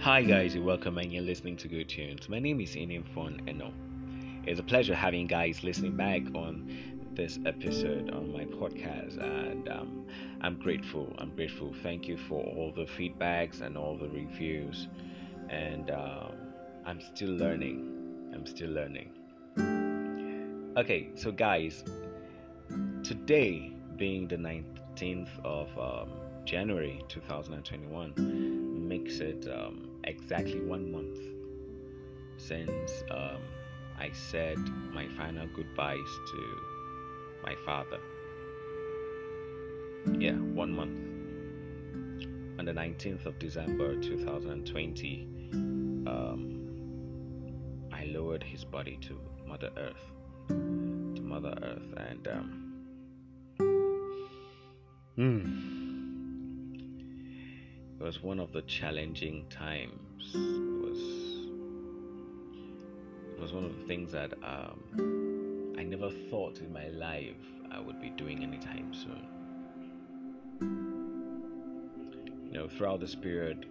Hi guys, you're welcome and you're listening to Good Tunes. My name is Inim Fon Eno. It's a pleasure having guys listening back on this episode on my podcast and um, I'm grateful. I'm grateful. Thank you for all the feedbacks and all the reviews and um, I'm still learning. I'm still learning. Okay, so guys, today being the 19th of um, January 2021 makes it um, exactly one month since um, I said my final goodbyes to my father. Yeah, one month. On the 19th of December 2020, um, I lowered his body to Mother Earth. To Mother Earth, and um, hmm it was one of the challenging times. It was it was one of the things that um, I never thought in my life I would be doing anytime soon. You know, throughout this period,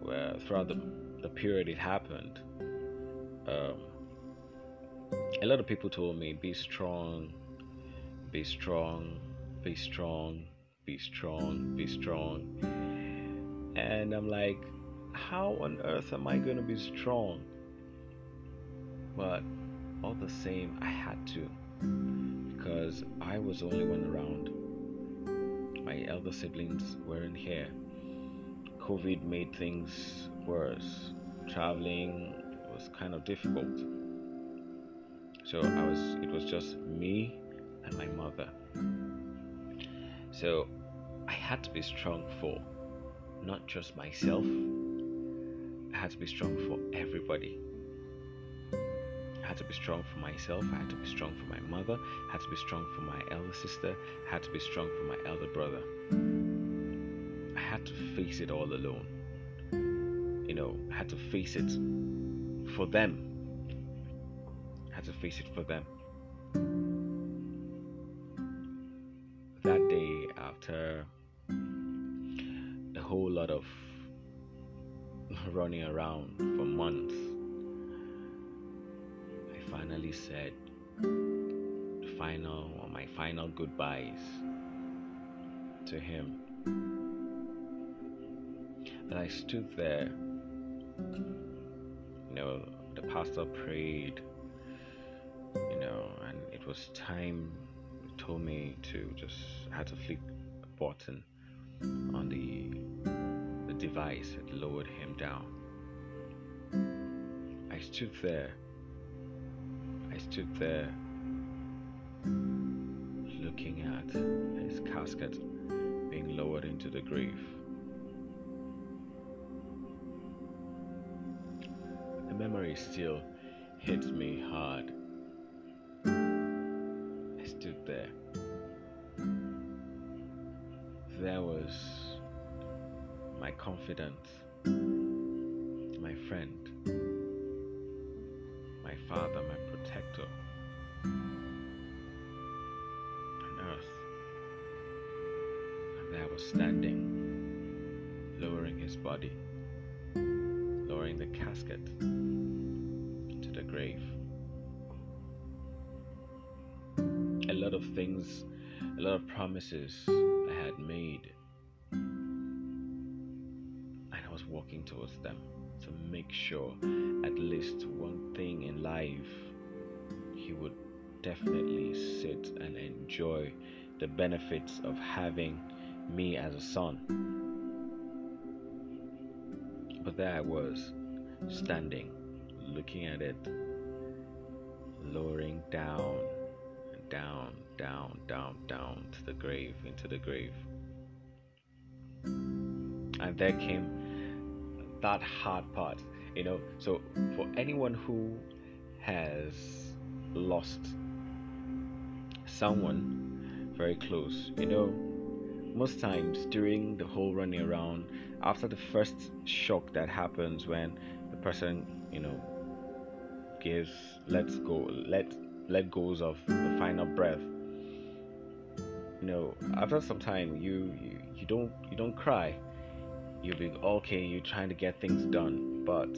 where throughout the the period it happened, um, a lot of people told me, "Be strong, be strong, be strong, be strong, be strong." And I'm like, how on earth am I going to be strong? But all the same, I had to because I was the only one around. My elder siblings weren't here. COVID made things worse. Traveling was kind of difficult. So I was it was just me and my mother. So I had to be strong for not just myself. I had to be strong for everybody. I had to be strong for myself. I had to be strong for my mother. I had to be strong for my elder sister. I had to be strong for my elder brother. I had to face it all alone. You know, I had to face it for them. I had to face it for them. That day after whole lot of running around for months, I finally said the final or my final goodbyes to him. And I stood there, you know, the pastor prayed, you know, and it was time. Told me to just I had to flip a button on the device had lowered him down. I stood there. I stood there looking at his casket being lowered into the grave. The memory still hits me hard. I stood there my confidant, my friend, my father, my protector on earth. And there was standing, lowering his body, lowering the casket to the grave. A lot of things, a lot of promises I had made. Walking towards them to make sure at least one thing in life he would definitely sit and enjoy the benefits of having me as a son. But there I was, standing, looking at it, lowering down down down, down, down to the grave, into the grave. And there came that hard part, you know. So, for anyone who has lost someone very close, you know, most times during the whole running around, after the first shock that happens when the person, you know, gives, let's go, let let goes of the final breath you know after some time you, you you don't you don't cry you'll be okay, you're trying to get things done, but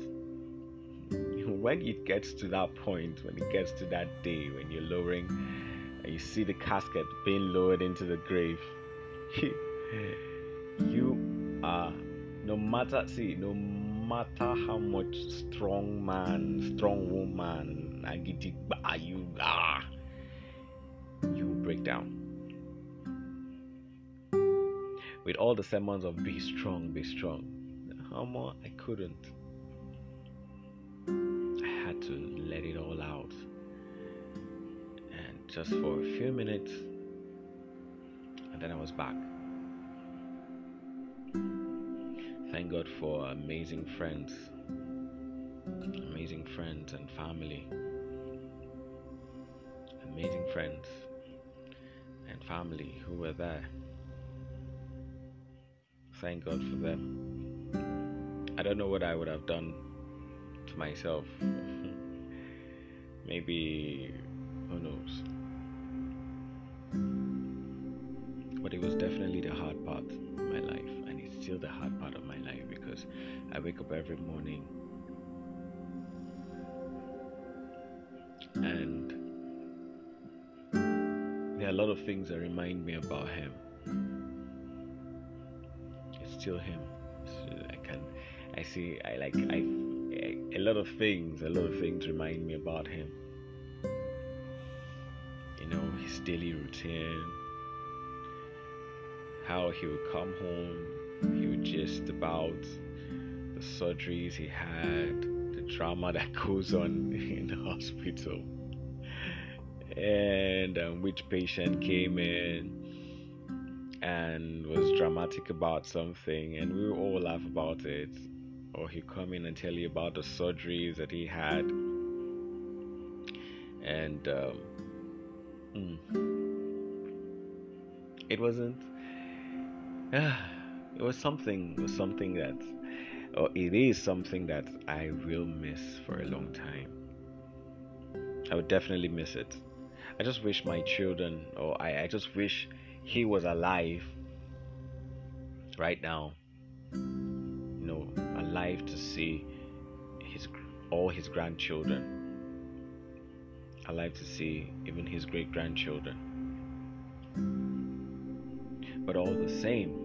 when it gets to that point, when it gets to that day, when you're lowering and you see the casket being lowered into the grave, you are no matter see no matter how much strong man, strong woman, ah, you are, you break down. With all the sermons of be strong, be strong, how more I couldn't. I had to let it all out. And just for a few minutes, and then I was back. Thank God for amazing friends, amazing friends and family, amazing friends and family who were there. Thank God for them. I don't know what I would have done to myself. Maybe, who knows? But it was definitely the hard part of my life and it's still the hard part of my life because I wake up every morning and there are a lot of things that remind me about him. Still him. I can, I see, I like, I, a lot of things, a lot of things remind me about him. You know, his daily routine, how he would come home he would just about the surgeries he had, the drama that goes on in the hospital, and um, which patient came in and was dramatic about something, and we all laugh about it. Or he'd come in and tell you about the surgeries that he had, and um, mm, it wasn't. Uh, it was something it was something that or it is something that I will miss for a long time. I would definitely miss it. I just wish my children or I, I just wish he was alive right now. You know, alive to see his all his grandchildren. Alive to see even his great grandchildren. But all the same,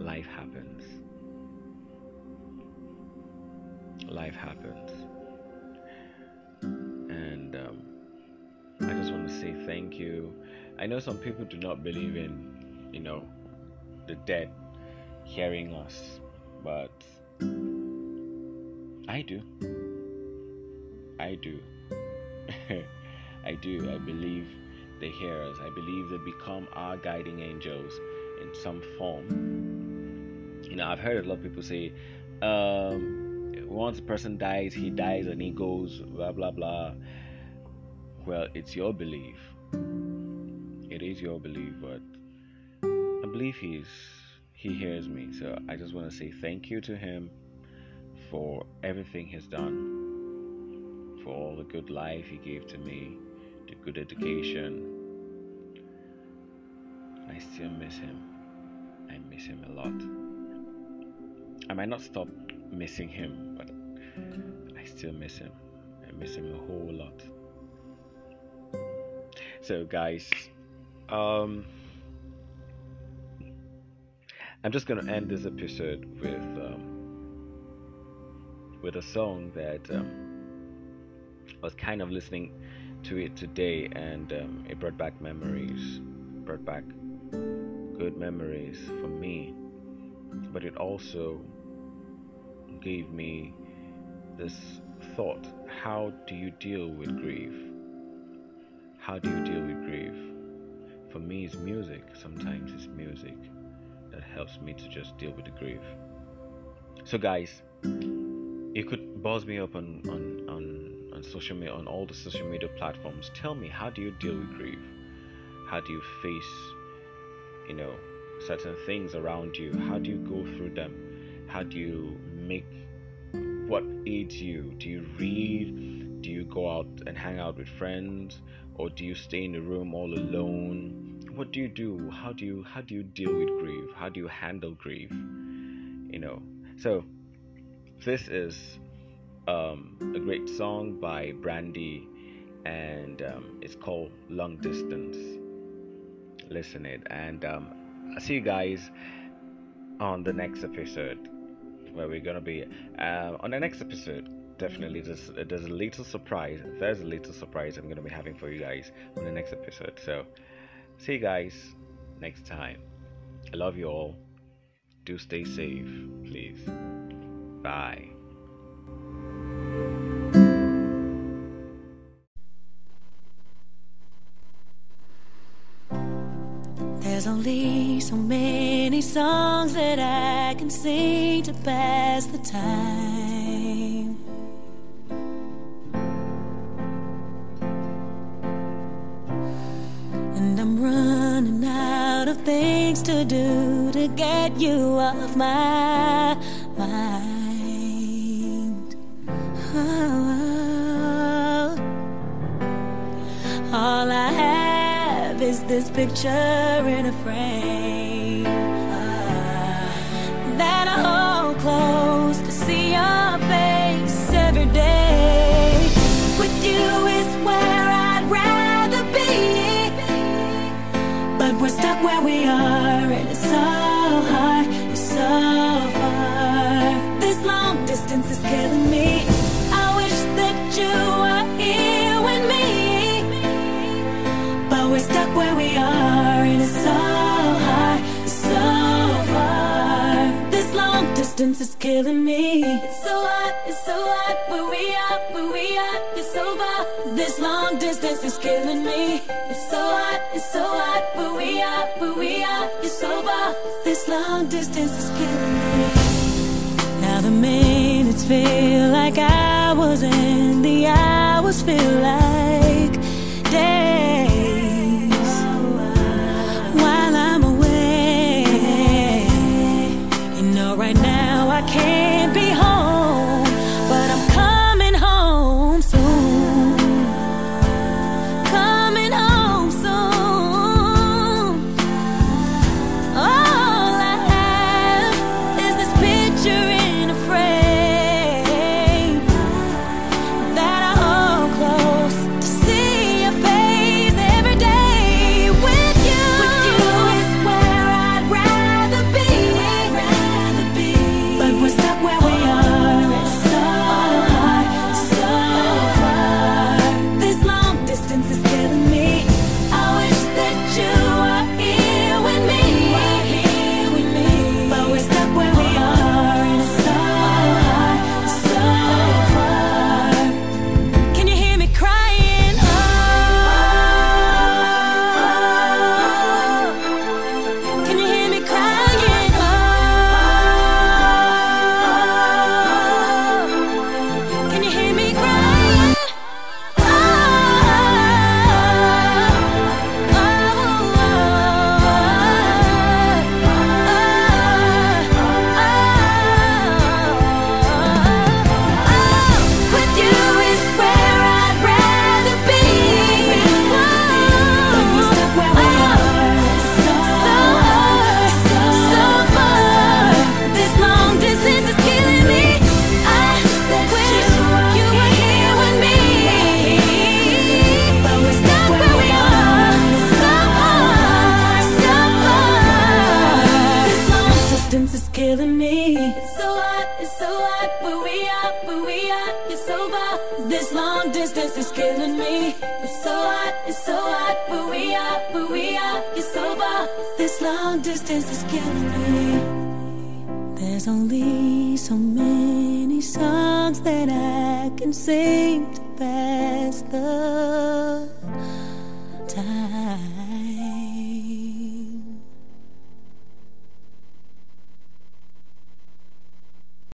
life happens. Life happens. And um, I just want to say thank you. I know some people do not believe in, you know, the dead hearing us, but I do. I do. I do. I believe they hear us. I believe they become our guiding angels in some form you know, I've heard a lot of people say, um, once a person dies, he dies and he goes, blah, blah, blah. Well, it's your belief. It is your belief, but I believe he's he hears me. So I just want to say thank you to him for everything he's done, for all the good life he gave to me, the good education. I still miss him. I miss him a lot. I might not stop missing him, but I still miss him. I miss him a whole lot. So, guys, um, I'm just gonna end this episode with um, with a song that um, I was kind of listening to it today, and um, it brought back memories, brought back good memories for me. But it also gave me this thought how do you deal with grief? How do you deal with grief? For me, it's music. Sometimes it's music that helps me to just deal with the grief. So, guys, you could buzz me up on, on, on, on social media, on all the social media platforms. Tell me, how do you deal with grief? How do you face, you know, certain things around you? How do you go through them? How do you make what aids you? Do you read? Do you go out and hang out with friends? Or do you stay in the room all alone? what do you do? How do you how do you deal with grief? How do you handle grief? You know. So this is um, a great song by Brandy, and um, it's called Long Distance. Listen it, and um, I'll see you guys on the next episode where we're gonna be uh, on the next episode definitely there's, there's a little surprise there's a little surprise i'm gonna be having for you guys on the next episode. So see you guys next time. I love you all. Do stay safe please. Bye. There's only so many songs that I can sing to pass the time. And I'm running out of things to do to get you off my mind. Oh, oh. all I have is this picture in a frame killing me. It's so hot, it's so hot, where we are, where we are, it's far. This long distance is killing me. It's so hot, it's so hot, where we are, where we are, it's far. This long distance is killing me. Now the minutes feel like hours and the hours feel like days while I'm away. You know, right now I can't be home, over. This long distance is killing me. It's so hot, it's so hot, but we are, but we are. It's over. This long distance is killing me. There's only so many songs that I can sing to pass the time.